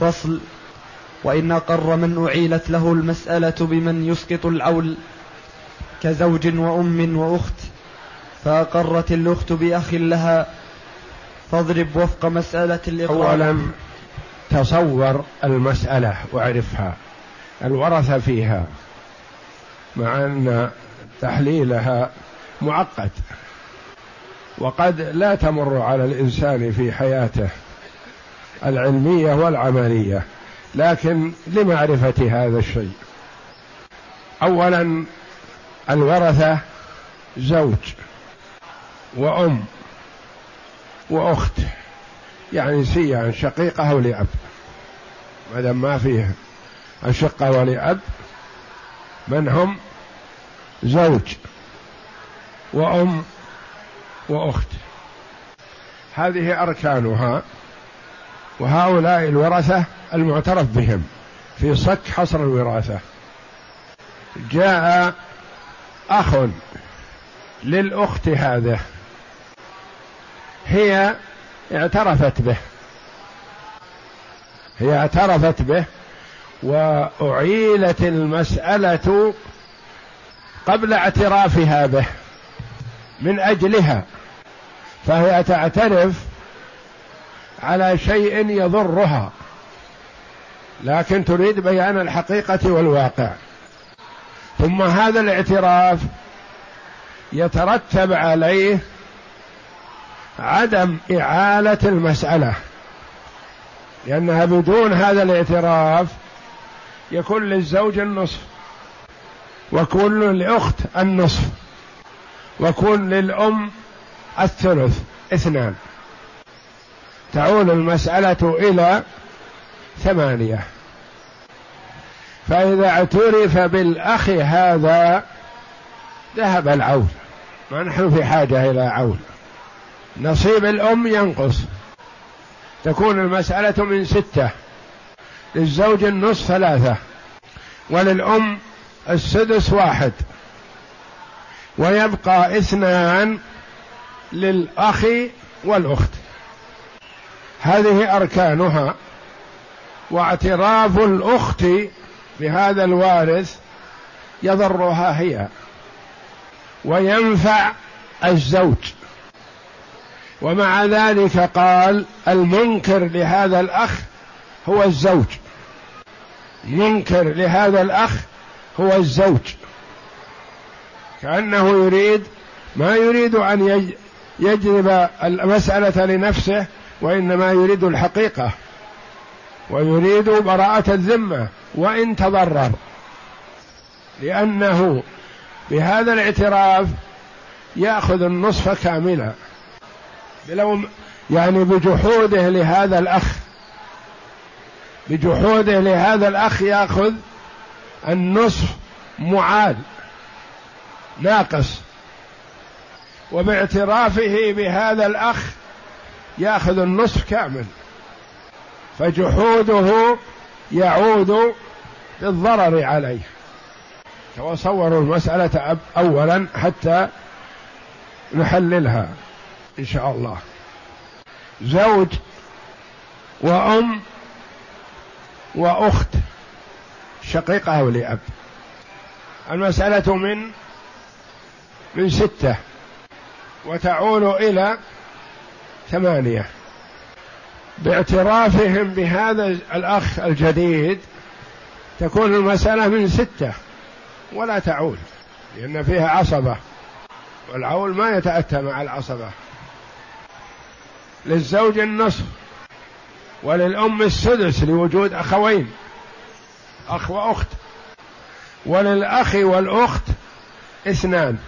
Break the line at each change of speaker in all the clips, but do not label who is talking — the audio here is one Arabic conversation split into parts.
فصل. وإن أقر من أعيلت له المسألة بمن يسقط العول كزوج وأم وأخت فأقرت الأخت بأخ لها فاضرب وفق مسألة الإقرار.
أولا تصور المسألة وأعرفها الورثة فيها مع أن تحليلها معقد وقد لا تمر على الإنسان في حياته. العلمية والعملية لكن لمعرفة هذا الشيء. اولا الورثة زوج وأم وأخت يعني سيا شقيقة لاب ما دام ما فيه أشقة ولأب من هم زوج وأم وأخت. هذه أركانها. وهؤلاء الورثة المعترف بهم في صك حصر الوراثة. جاء أخ للأخت هذه. هي اعترفت به. هي اعترفت به وأعيلت المسألة قبل اعترافها به من أجلها. فهي تعترف على شيء يضرها. لكن تريد بيان الحقيقة والواقع. ثم هذا الاعتراف يترتب عليه عدم إعالة المسألة. لأنها بدون هذا الاعتراف يكون للزوج النصف وكل للاخت النصف وكل للأم الثلث اثنان. تعول المسألة إلى ثمانية. فإذا اعترف بالأخ هذا ذهب العول ما نحن في حاجة إلى عول نصيب الأم ينقص. تكون المسألة من ستة. للزوج النصف ثلاثة. وللأم السدس واحد. ويبقى اثنان للأخ والأخت. هذه أركانها واعتراف الأخت بهذا الوارث يضرها هي وينفع الزوج. ومع ذلك قال المنكر لهذا الأخ هو الزوج. منكر لهذا الأخ هو الزوج. كأنه يريد ما يريد أن يجلب المسألة لنفسه وإنما يريد الحقيقة ويريد براءة الذمة وإن تضرر. لأنه بهذا الاعتراف يأخذ النصف كاملا. بلو يعني بجحوده لهذا الأخ. بجحوده لهذا الأخ يأخذ النصف معاد ناقص. وباعترافه بهذا الأخ ياخذ النصف كامل. فجحوده يعود بالضرر عليه. تصوروا المسألة أولا حتى نحللها إن شاء الله. زوج وأم وأخت شقيقة أو لأب. المسألة من من ستة. وتعول إلى ثمانية باعترافهم بهذا الأخ الجديد تكون المسألة من ستة ولا تعول لأن فيها عصبة. والعول ما يتأتى مع العصبة. للزوج النصف وللأم السدس لوجود أخوين أخ وأخت. وللأخ والأخت اثنان.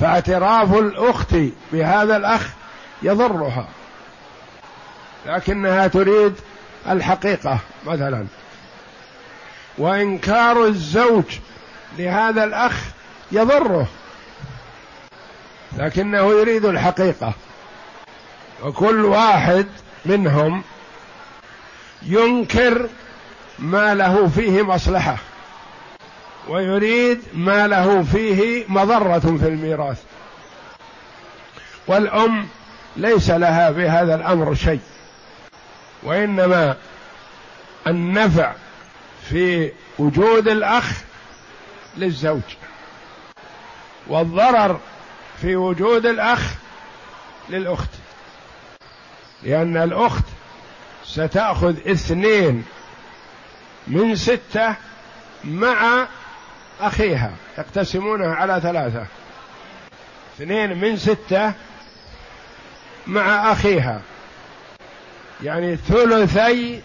فاعتراف الأخت بهذا الأخ يضرها. لكنها تريد الحقيقة مثلا. وإنكار الزوج لهذا الأخ يضره. لكنه يريد الحقيقة. وكل واحد منهم ينكر ما له فيه مصلحة. ويريد ما له فيه مضرة في الميراث. والأم ليس لها في هذا الأمر شيء. وإنما النفع في وجود الأخ للزوج. والضرر في وجود الأخ للأخت. لأن الأخت ستأخذ اثنين من ستة مع أخيها يقتسمونها على ثلاثة. اثنين من ستة مع أخيها. يعني ثلثي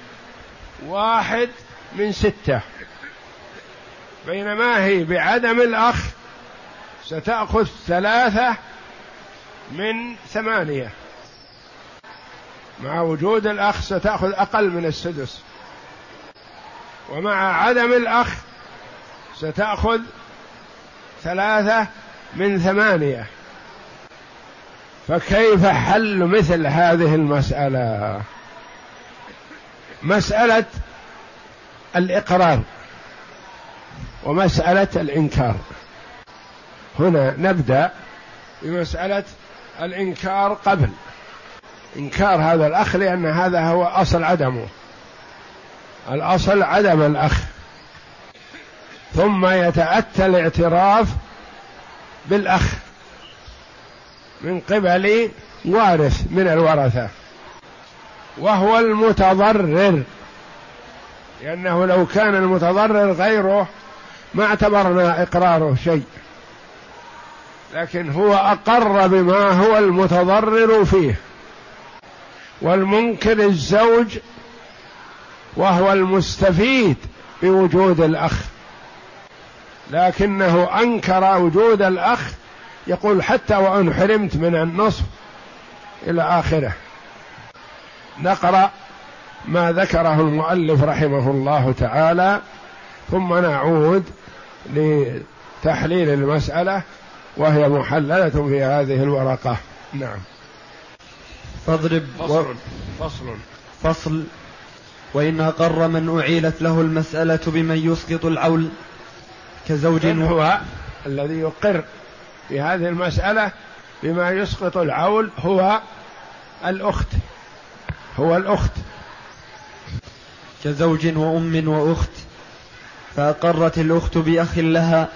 واحد من ستة. بينما هي بعدم الأخ ستأخذ ثلاثة من ثمانية. مع وجود الأخ ستأخذ أقل من السدس. ومع عدم الأخ ستأخذ ثلاثة من ثمانية. فكيف حل مثل هذه المسألة؟ مسألة الإقرار ومسألة الإنكار. هنا نبدأ بمسألة الإنكار قبل. إنكار هذا الأخ لأن هذا هو أصل عدمه. الأصل عدم الأخ. ثم يتأتى الاعتراف بالأخ. من قبل وارث من الورثة وهو المتضرر. لأنه لو كان المتضرر غيره ما اعتبرنا إقراره شيء لكن هو أقر بما هو المتضرر فيه. والمنكر الزوج وهو المستفيد بوجود الأخ لكنه أنكر وجود الأخ يقول حتى وإن حرمت من النصف إلى آخره. نقرأ ما ذكره المؤلف رحمه الله تعالى ثم نعود لتحليل المسألة وهي محللة في هذه الورقة. نعم.
فاضرب
فصل فصل.
فصل. وإن أقر من أعيلت له المسألة بمن يسقط العول كزوج
هو الذي يقر؟ في هذه المسألة بما يسقط العول هو الأخت هو الأخت.
كزوج وأم وأخت فأقرت الأخت بأخ لها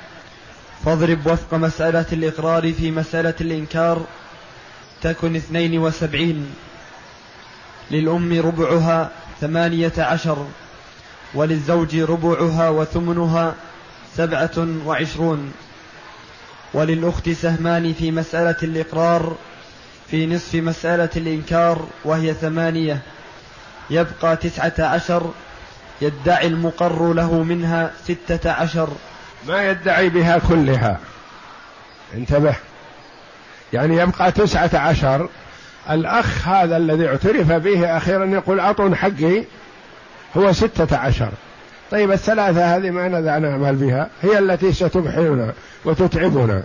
فاضرب وفق مسألة الإقرار في مسألة الإنكار تكن اثنين وسبعين. للأم ربعها ثمانية عشر وللزوج ربعها وثمنها سبعة وعشرون. وللأخت سهمان في مسألة الإقرار في نصف مسألة الإنكار وهي ثمانية. يبقى تسعة عشر يدعي المقر له منها ستة عشر.
ما يدعي بها كلها. انتبه. يعني يبقى تسعة عشر. الأخ هذا الذي اعترف به أخيرا يقول أعطون حقي هو ستة عشر. طيب الثلاثة هذه ما نعمل بها هي التي ستبحرنا وتتعبنا.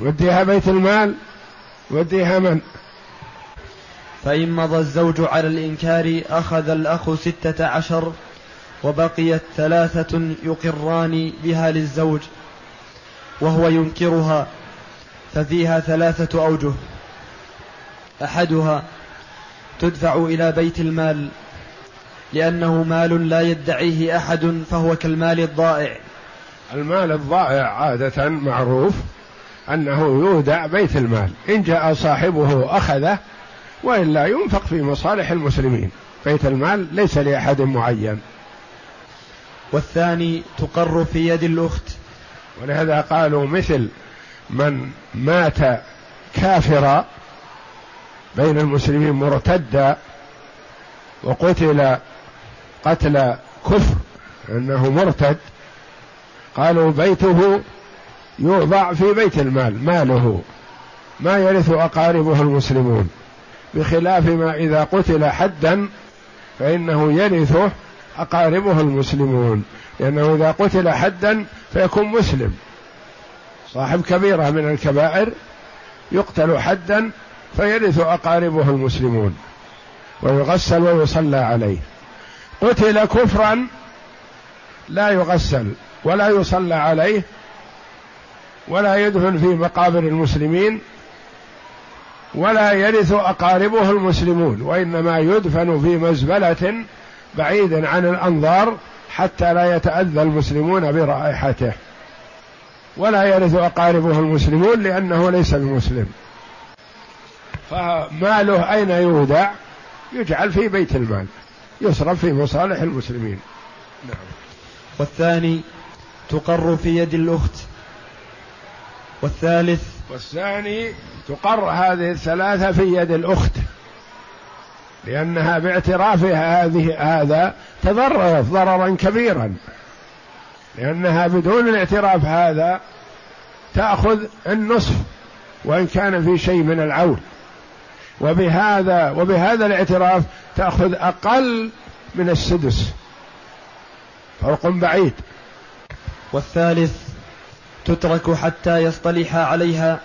وديها بيت المال وديها من؟
فإن مضى الزوج على الإنكار أخذ الأخ ستة عشر وبقيت ثلاثة يقران بها للزوج وهو ينكرها ففيها ثلاثة أوجه. أحدها تدفع إلى بيت المال لأنه مال لا يدعيه أحد فهو كالمال الضائع.
المال الضائع عادة معروف أنه يودع بيت المال. إن جاء صاحبه أخذه وإلا ينفق في مصالح المسلمين. بيت المال ليس لأحد معين.
والثاني تقر في يد الأخت.
ولهذا قالوا مثل من مات كافرا بين المسلمين مرتدا وقتل قتل كفر إنه مرتد قالوا بيته يوضع في بيت المال ماله. ما يرث أقاربه المسلمون. بخلاف ما إذا قتل حدا فإنه يرثه أقاربه المسلمون. لأنه إذا قتل حدا فيكون مسلم. صاحب كبيرة من الكبائر يقتل حدا فيرث أقاربه المسلمون. ويغسل ويصلى عليه. قتل كفرا لا يغسل ولا يصلى عليه ولا يدفن في مقابر المسلمين ولا يرث أقاربه المسلمون وإنما يدفن في مزبلة بعيد عن الأنظار حتى لا يتأذى المسلمون برائحته. ولا يرث أقاربه المسلمون لأنه ليس بمسلم. فماله أين يودع؟ يجعل في بيت المال. يصرف في مصالح المسلمين.
نعم. والثاني تقر في يد الأخت. والثالث
والثاني تقر هذه الثلاثة في يد الأخت. لأنها باعترافها هذه هذا تضررت ضررا كبيرا. لأنها بدون الاعتراف هذا تأخذ النصف وإن كان في شيء من العول وبهذا وبهذا الاعتراف تأخذ أقل من السدس. فرق بعيد.
والثالث تترك حتى يصطلحا عليها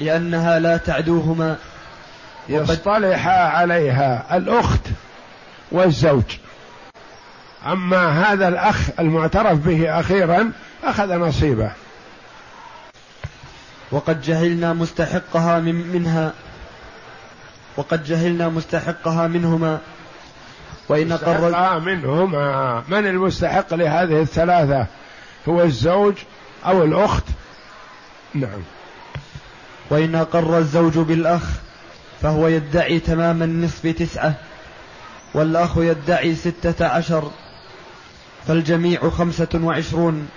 لأنها لا تعدوهما.
يصطلح عليها الأخت والزوج. أما هذا الأخ المعترف به أخيرا أخذ نصيبه.
وقد جهلنا مستحقها من منها. وقد جهلنا مستحقها منهما.
وإن قرر منهما. من المستحق لهذه الثلاثة؟ هو الزوج أو الأخت؟ نعم.
وإن أقر الزوج بالأخ فهو يدعي تمام النصف تسعة والأخ يدعي ستة عشر فالجميع خمسة وعشرون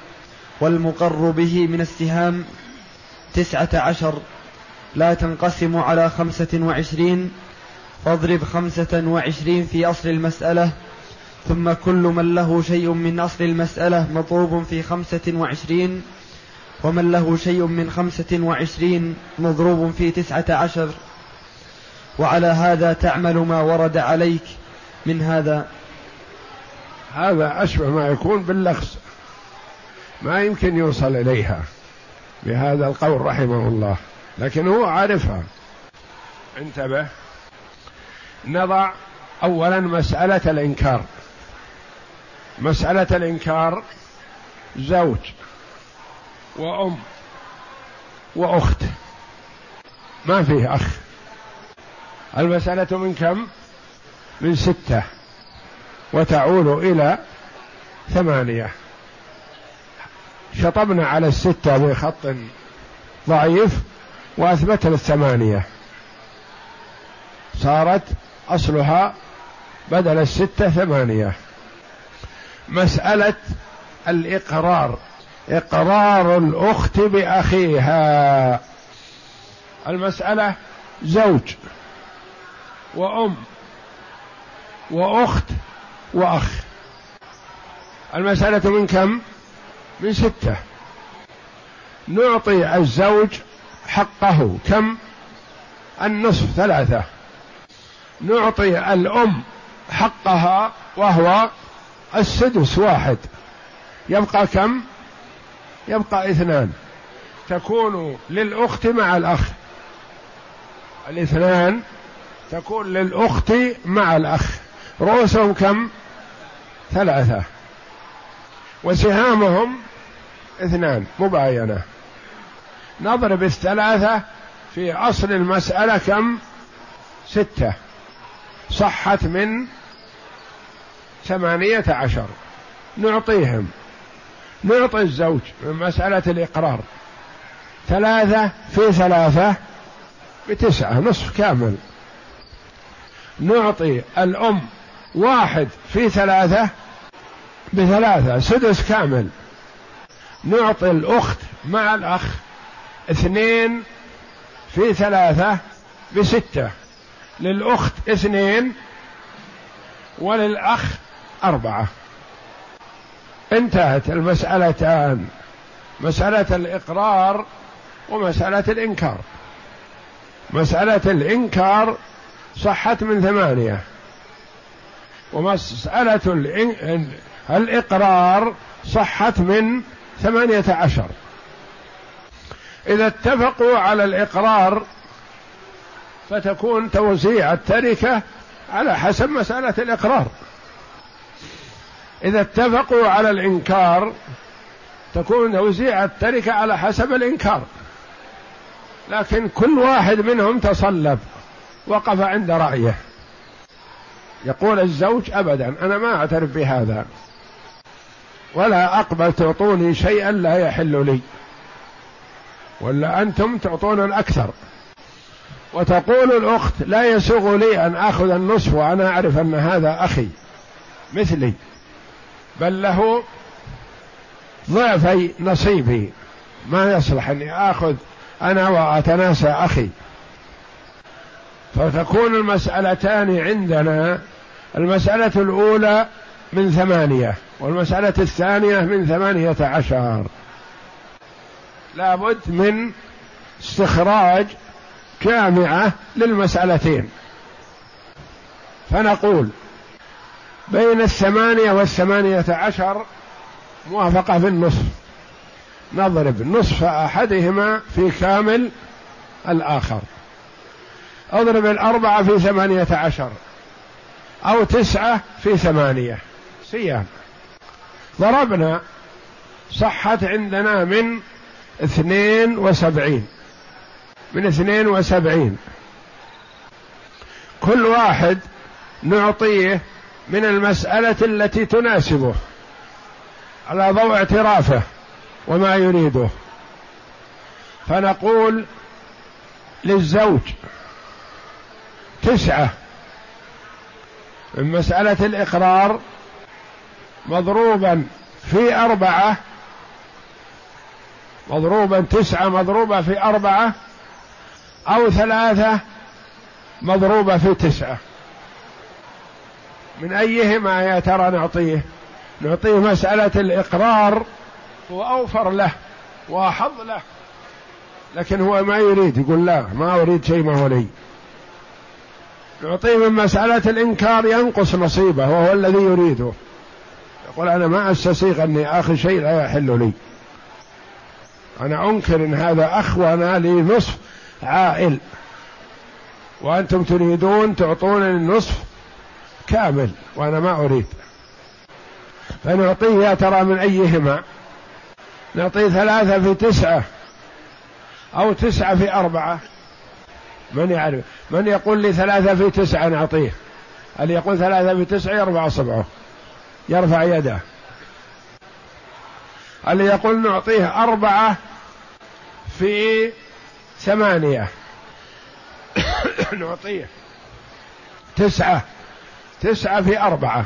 والمقر به من السهام تسعة عشر. لا تنقسم على خمسة وعشرين فاضرب خمسة وعشرين في أصل المسألة ثم كل من له شيء من أصل المسألة مطلوب في خمسة وعشرين ومن له شيء من خمسة وعشرين مضروب في تسعة عشر. وعلى هذا تعمل ما ورد عليك من هذا.
هذا أشبه ما يكون باللخص ما يمكن يوصل إليها. بهذا القول رحمه الله. لكن هو عارفها. انتبه. نضع اولا مسألة الإنكار. مسألة الإنكار زوج وأم وأخت. ما فيه أخ. المسألة من كم؟ من ستة. وتعول إلى ثمانية. شطبنا على الستة بخط ضعيف. واثبتنا الثمانيه صارت أصلها بدل الستة ثمانية. مسألة الإقرار. إقرار الأخت بأخيها. المسألة زوج وأم وأخت وأخ. المسألة من كم؟ من ستة. نعطي الزوج حقه. كم؟ النصف ثلاثة. نعطي الأم حقها وهو السدس واحد. يبقى كم؟ يبقى اثنان. تكون للأخت مع الأخ. الاثنان تكون للأخت مع الأخ. رؤوسهم كم؟ ثلاثة. وسهامهم اثنان مباينة. نضرب الثلاثة في أصل المسألة كم؟ ستة. صحت من ثمانية عشر. نعطيهم. نعطي الزوج من مسألة الإقرار. ثلاثة في ثلاثة بتسعة نصف كامل. نعطي الأم واحد في ثلاثة بثلاثة سدس كامل. نعطي الأخت مع الأخ اثنين في ثلاثة بستة. للأخت اثنين وللأخ أربعة. انتهت المسألتان. مسألة الإقرار ومسألة الإنكار. مسألة الإنكار صحت من ثمانية. ومسألة الإقرار صحت من ثمانية عشر. إذا اتفقوا على الإقرار فتكون توزيع التركة على حسب مسألة الإقرار. إذا اتفقوا على الإنكار تكون توزيع التركة على حسب الإنكار. لكن كل واحد منهم تصلب وقف عند رأيه. يقول الزوج أبدا أنا ما أعترف بهذا ولا أقبل تعطوني شيئا لا يحل لي. ولا أنتم تعطون الأكثر؟ وتقول الأخت لا يسوغ لي أن آخذ النصف وأنا أعرف أن هذا أخي مثلي بل له ضعفي نصيبي. ما يصلح أني آخذ أنا وأتناسى أخي. فتكون المسألتان عندنا. المسألة الأولى من ثمانية والمسألة الثانية من ثمانية عشر. لابد من استخراج جامعة للمسألتين. فنقول بين الثمانية والثمانية عشر موافقة في النصف نضرب نصف أحدهما في كامل الآخر. اضرب الأربعة في ثمانية عشر أو تسعة في ثمانية. صيام ضربنا صحت عندنا من اثنين وسبعين. من اثنين وسبعين. كل واحد نعطيه من المسألة التي تناسبه على ضوء اعترافه وما يريده. فنقول للزوج تسعة. من مسألة الإقرار مضروبا في أربعة مضروبا تسعة مضروبة في أربعة أو ثلاثة مضروبة في تسعة. من أيهما يا ترى نعطيه؟ نعطيه مسألة الإقرار. هو أوفر له وأحظ له لكن هو ما يريد يقول لا ما أريد شيء ما هو لي. نعطيه من مسألة الإنكار ينقص نصيبه وهو الذي يريده. يقول أنا ما أستسيغ أني آخذ شيء لا يحل لي. أنا أنكر إن هذا أخ وأنا لي نصف عائل. وأنتم تريدون تعطونني النصف كامل وأنا ما أريد. فنعطيه يا ترى من أيهما؟ نعطيه ثلاثة في تسعة أو تسعة في أربعة. من يعرف؟ من يقول لي ثلاثة في تسعة نعطيه. اللي يقول ثلاثة في تسعة؟ يرفع أصبعه يرفع يده. اللي يقول نعطيه أربعة في ثمانية. نعطيه تسعة. تسعة في أربعة.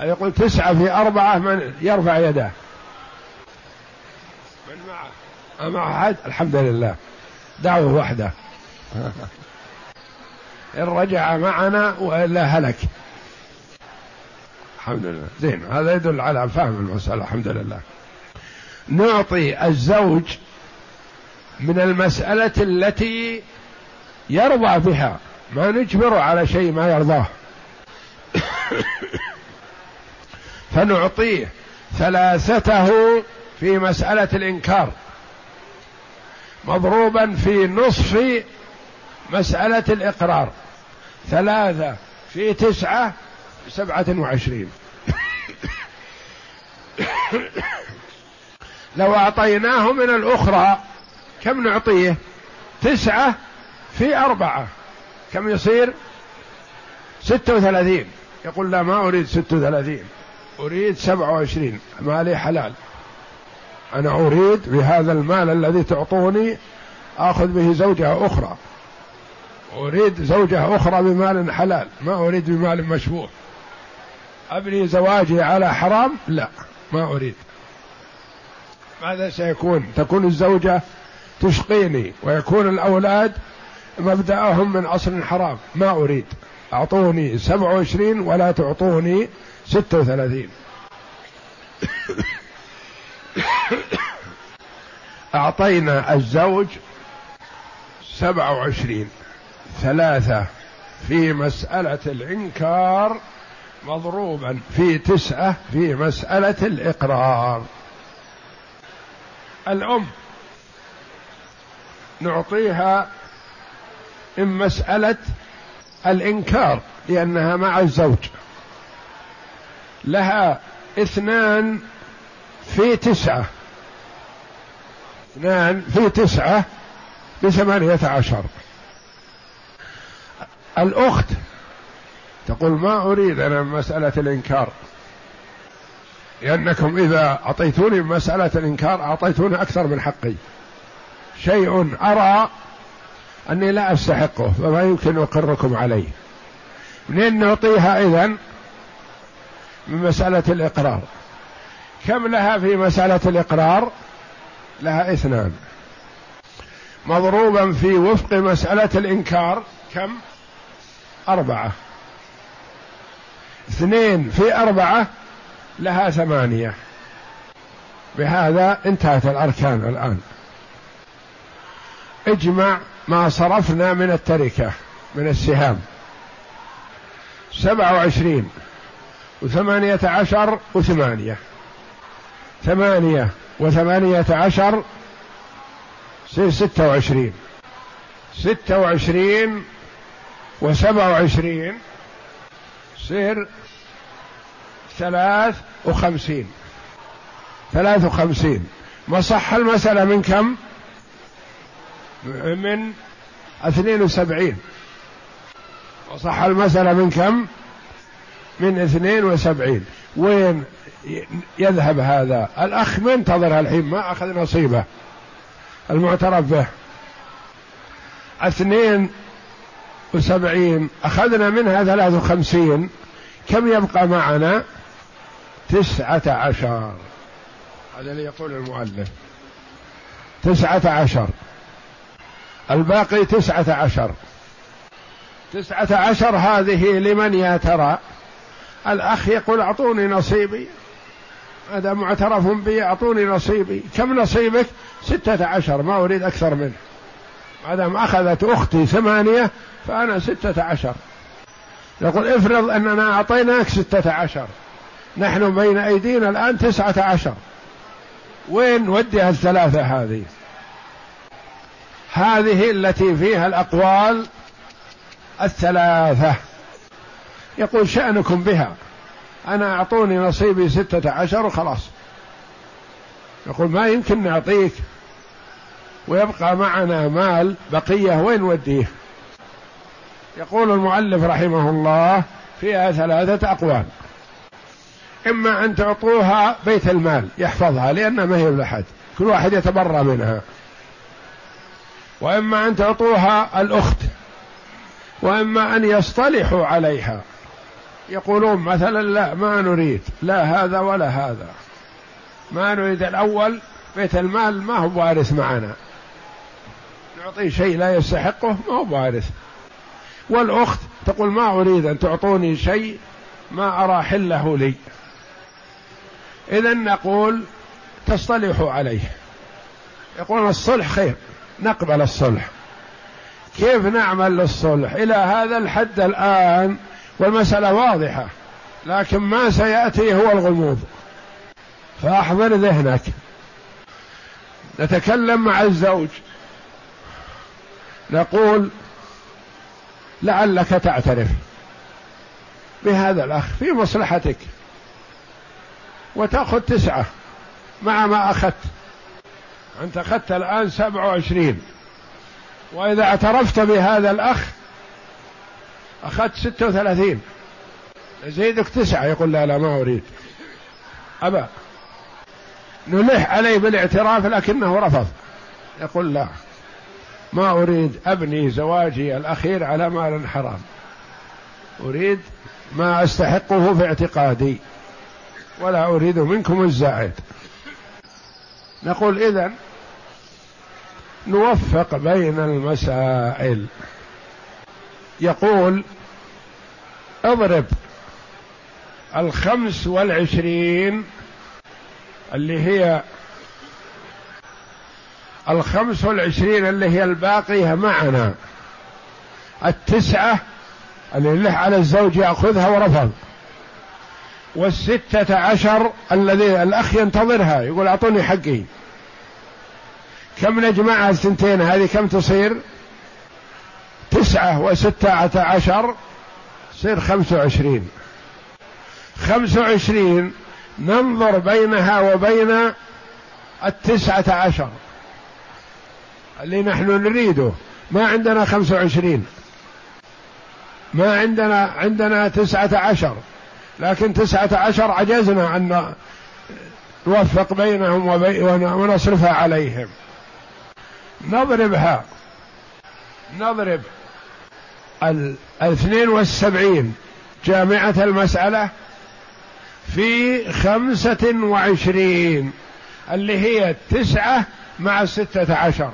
اللي يقول تسعة في أربعة من يرفع يده. من معه؟ مع أحد؟ الحمد لله. دعوة واحدة. إن رجع معنا وإلا هلك. الحمد لله. زين هذا يدل على فهم المسألة. الحمد لله. نعطي الزوج من المسألة التي يرضى بها ما نجبره على شيء ما يرضاه. فنعطيه ثلاثته في مسألة الإنكار. مضروبا في نصف مسألة الإقرار. ثلاثة في تسعة سبعة وعشرين. لو أعطيناه من الأخرى كم نعطيه؟ تسعة في أربعة. كم يصير؟ ستة وثلاثين. يقول لا ما أريد ستة وثلاثين. أريد سبعة وعشرين. مالي حلال. أنا أريد بهذا المال الذي تعطوني آخذ به زوجة أخرى. أريد زوجة أخرى بمال حلال. ما أريد بمال مشبوه. أبني زواجي على حرام؟ لا ما أريد. ماذا سيكون؟ تكون الزوجة تشقيني ويكون الأولاد مبدأهم من أصل حرام. ما أريد. أعطوني سبع وعشرين ولا تعطوني ستة وثلاثين. أعطينا الزوج سبعة وعشرين. ثلاثة في مسألة الإنكار مضروبا. في تسعة في مسألة الإقرار. الأم. نعطيها إن مسألة الإنكار لأنها مع الزوج. لها اثنان في تسعة. اثنان في تسعة بثمانية عشر. الأخت تقول ما أريد أنا مسألة الإنكار. لأنكم إذا أعطيتوني مسألة الإنكار أعطيتوني أكثر من حقي. شيء أرى أني لا أستحقه فما يمكن أقركم عليه. منين نعطيها إذن؟ من مسألة الإقرار. كم لها في مسألة الإقرار؟ لها اثنان. مضروبا في وفق مسألة الإنكار كم؟ أربعة. اثنين في أربعة لها ثمانية. بهذا انتهت الأركان الآن. اجمع ما صرفنا من التركة من السهام. سبعة وعشرين وثمانية عشر وثمانية. ثمانية وثمانية عشر ستة وعشرين. ستة وعشرين وسبعة وعشرين سير ثلاث وخمسين. ثلاث وخمسين. مصح المسألة من كم؟ من اثنين وسبعين. وصح المسألة من كم؟ من اثنين وسبعين. وين يذهب هذا؟ الأخ منتظر الحين ما أخذ نصيبه. المعترف به. اثنين وسبعين. أخذنا منها ثلاث وخمسين. كم يبقى معنا؟ تسعة عشر. هذا اللي يقول المؤلف. تسعة عشر. الباقي تسعة عشر. تسعة عشر هذه لمن يا ترى؟ الأخ يقول أعطوني نصيبي. هذا معترف بي أعطوني نصيبي. كم نصيبك؟ ستة عشر. ما أريد أكثر منه. ما أخذت أختي ثمانية فأنا ستة عشر. يقول افرض أننا أعطيناك ستة عشر. نحن بين أيدينا الآن تسعة عشر. وين نودي الثلاثة هذه؟ هذه التي فيها الأقوال الثلاثة. يقول شأنكم بها. أنا أعطوني نصيبي ستة عشر وخلاص. يقول ما يمكن نعطيك. ويبقى معنا مال بقية. وين وديه؟ يقول المؤلف رحمه الله فيها ثلاثة أقوال. إما أن تعطوها بيت المال يحفظها لأنها ما هي لحد كل واحد يتبرى منها. وإما أن تعطوها الأخت وإما أن يصطلحوا عليها. يقولون مثلا لا ما نريد لا هذا ولا هذا. ما نريد الأول بيت المال ما هو وارث معنا. نعطيه شيء لا يستحقه ما هو وارث والأخت تقول ما أريد أن تعطوني شيء ما أرى حله لي. إذا نقول تصطلحوا عليه. يقول الصلح خير نقبل الصلح. كيف نعمل للصلح؟ إلى هذا الحد الآن والمسألة واضحة لكن ما سيأتي هو الغموض. فأحضر ذهنك. نتكلم مع الزوج. نقول لعلك تعترف. بهذا الأخ في مصلحتك. وتأخذ تسعة مع ما أخذت. أنت أخذت الآن سبعة وعشرين. وإذا اعترفت بهذا الأخ أخذت ستة وثلاثين. زيدك تسعة. يقول لا لا ما أريد. أبى نلح عليه بالاعتراف لكنه رفض. يقول لا ما أريد أبني زواجي الأخير على مال حرام. أريد ما أستحقه في اعتقادي. ولا أريد منكم الزائد. نقول إذن نوفق بين المسائل. يقول اضرب الخمس والعشرين اللي هي الخمس والعشرين اللي هي الباقية معنا. التسعة اللي له على الزوج يأخذها ورفض. والستة عشر الذي الأخ ينتظرها يقول أعطوني حقي. كم نجمعها الثنتين هذه؟ كم تصير؟ تسعة وستة عشر تصير خمسة وعشرين. خمسة وعشرين ننظر بينها وبين التسعة عشر اللي نحن نريده. ما عندنا خمسة وعشرين. ما عندنا عندنا تسعة عشر. لكن تسعة عشر عجزنا أن نوفق بينهم ونصرفها عليهم. نضربها. نضرب الاثنين والسبعين جامعة المسألة في خمسة وعشرين اللي هي التسعة مع الستة عشر.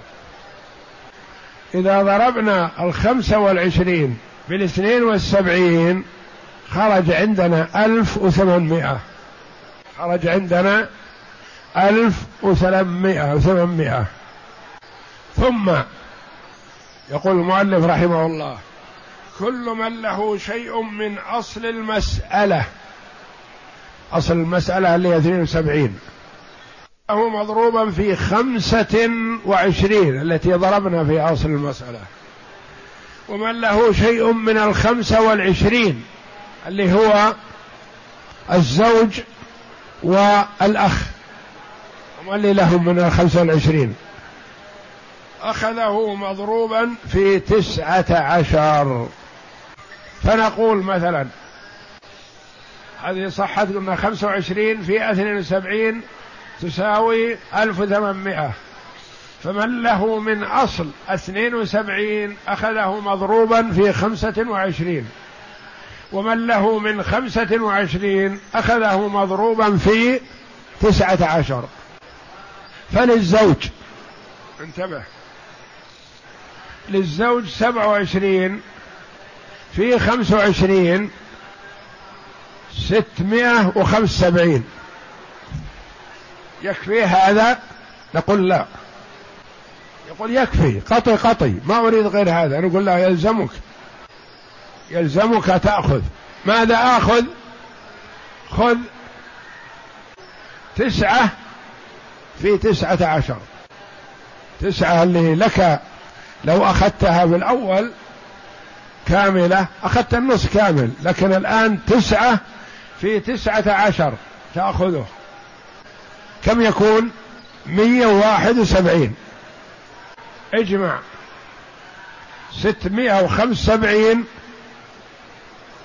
إذا ضربنا الخمسة والعشرين بالاثنين والسبعين خرج عندنا ألف وثمانمائة. خرج عندنا ألف وثلاثمائة وثمانمائة. ثم يقول المؤلف رحمه الله كل من له شيء من أصل المسألة أصل المسألة اللي هي 72 له مضروبا في خمسة وعشرين التي ضربنا في أصل المسألة. ومن له شيء من الخمسة والعشرين اللي هو الزوج والأخ. ومن اللي لهم من الخمسة والعشرين. أخذه مضروبا في تسعة عشر. فنقول مثلا هذه صحت قلنا خمسة وعشرين في اثنين وسبعين تساوي ألف وثمانمائة. فمن له من أصل اثنين وسبعين أخذه مضروبا في خمسة وعشرين. ومن له من خمسة وعشرين أخذه مضروبا في تسعة عشر. فللزوج. انتبه. للزوج سبعة وعشرين في خمسة وعشرين ستمائة وخمس سبعين يكفي هذا؟ نقول لا. يقول يكفي قطي قطي ما أريد غير هذا. نقول لا يلزمك. يلزمك تأخذ. ماذا آخذ؟ خذ تسعة في تسعة عشر. تسعة اللي لك لو أخذتها بالأول كاملة أخذت النص كامل لكن الآن تسعة في تسعة عشر تأخذه. كم يكون؟ مية وواحد وسبعين. اجمع. ستمائة وخمس سبعين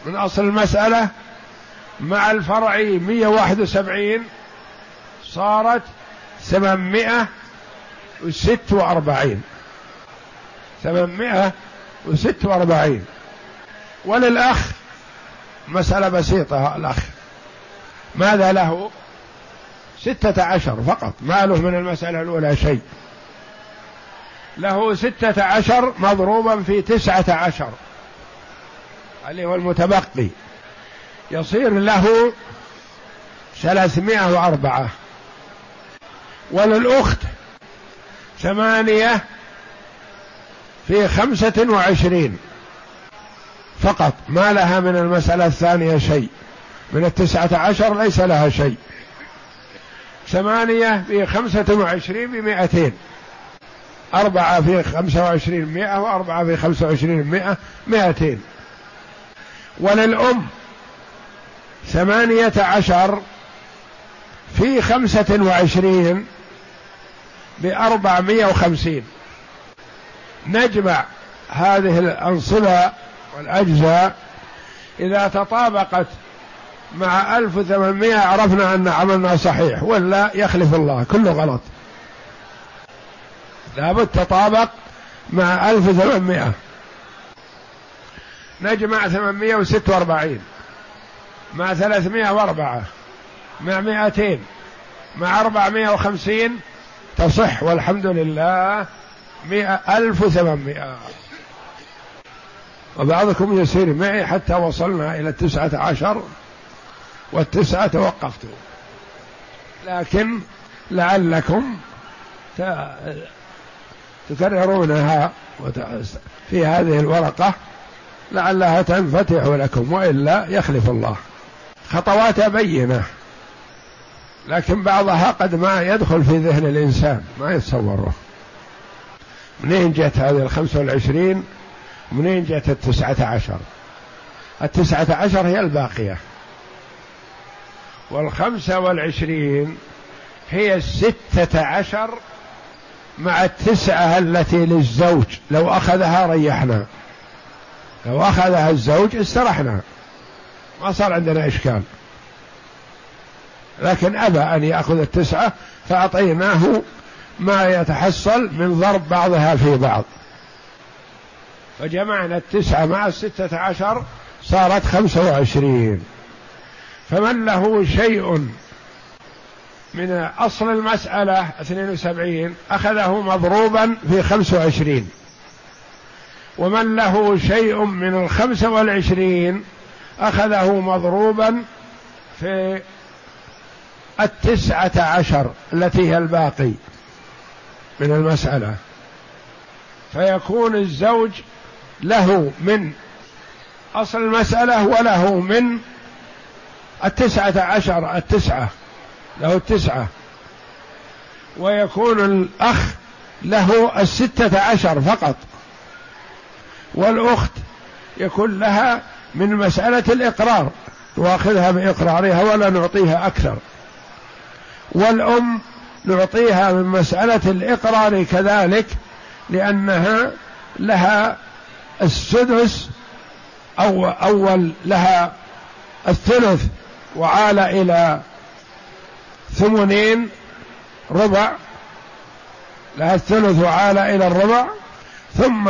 من أصل المسألة مع الفرعي مية واحد وسبعين صارت ثمانمائة وست وأربعين. ثمانمائة وست وأربعين. وللأخ مسألة بسيطة الأخ. ماذا له؟ ستة عشر فقط ما له من المسألة الأولى شيء. له ستة عشر مضروبا في تسعة عشر. اللي هو المتبقي يصير له ثلاثمائة وأربعة. وللأخت ثمانية في خمسة وعشرين. فقط. ما لها من المسألة الثانية شيء. من التسعة عشر ليس لها شيء. ثمانية في خمسة وعشرين بمائتين أربعة في خمسة وعشرين مئة وأربعة في خمسة وعشرين مئة مائتين وللأم ثمانية عشر في خمسة وعشرين بأربعمائة وخمسين. نجمع هذه الأنصبة والأجزاء. إذا تطابقت مع 1800 عرفنا أن عملنا صحيح ولا يخلف الله كله غلط. لابد تطابق مع 1800 نجمع 846 مع 304 مع 200 مع 450 تصح والحمد لله مئة ألف وثمانمائة وبعضكم يسير معي حتى وصلنا إلى التسعة عشر والتسعة توقفت. لكن لعلكم تكررونها في هذه الورقة لعلها تنفتح لكم وإلا يخلف الله. خطواتها بينة. لكن بعضها قد ما يدخل في ذهن الإنسان ما يتصوره. منين جت هذه الخمسة والعشرين؟ منين جت التسعة عشر؟ التسعة عشر هي الباقية. والخمسة والعشرين هي الستة عشر مع التسعة التي للزوج لو أخذها ريحنا. لو أخذها الزوج استرحنا. ما صار عندنا إشكال. لكن أبى أن يأخذ التسعة فأعطيناه ما يتحصل من ضرب بعضها في بعض. فجمعنا التسعة مع الستة عشر صارت خمسة وعشرين. فمن له شيء من أصل المسألة 72 أخذه مضروبا في 25 ومن له شيء من الخمسة والعشرين أخذه مضروبا في التسعة عشر التي هي الباقي من المسألة. فيكون الزوج له من أصل المسألة وله من التسعة عشر التسعة له التسعة. ويكون الأخ له الستة عشر فقط. والأخت يكون لها من مسألة الإقرار تواخذها بإقرارها ولا نعطيها أكثر. والأم نعطيها من مسألة الإقرار كذلك لأنها لها السدس أو أول لها الثلث وعال إلى ثمنين ربع لها الثلث وعال إلى الربع ثم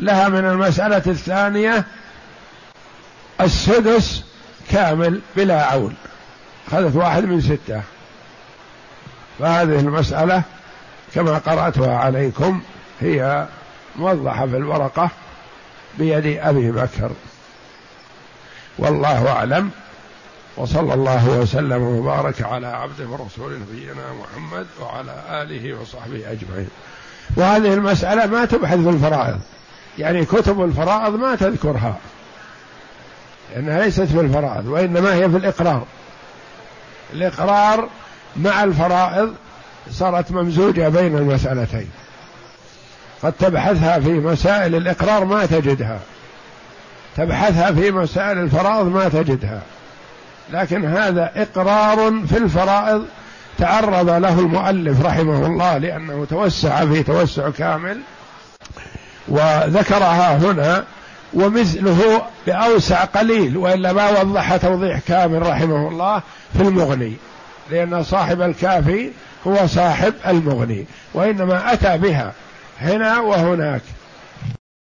لها من المسألة الثانية السدس كامل بلا عول أخذت واحد من ستة. فهذه المسألة كما قرأتها عليكم هي موضحة في الورقة بيد أبي بكر. والله أعلم. وصلى الله وسلم وبارك على عبده ورسوله نبينا محمد وعلى آله وصحبه أجمعين. وهذه المسألة ما تبحث في الفرائض. يعني كتب الفرائض ما تذكرها. لأنها ليست في الفرائض وإنما هي في الإقرار الإقرار مع الفرائض صارت ممزوجة بين المسألتين. قد تبحثها في مسائل الإقرار ما تجدها. تبحثها في مسائل الفرائض ما تجدها. لكن هذا إقرار في الفرائض تعرض له المؤلف رحمه الله لأنه توسع في توسع كامل. وذكرها هنا ومثله بأوسع قليل وإلا ما وضح توضيح كامل رحمه الله في المغني لأن صاحب الكافي هو صاحب المغني وإنما أتى بها هنا وهناك.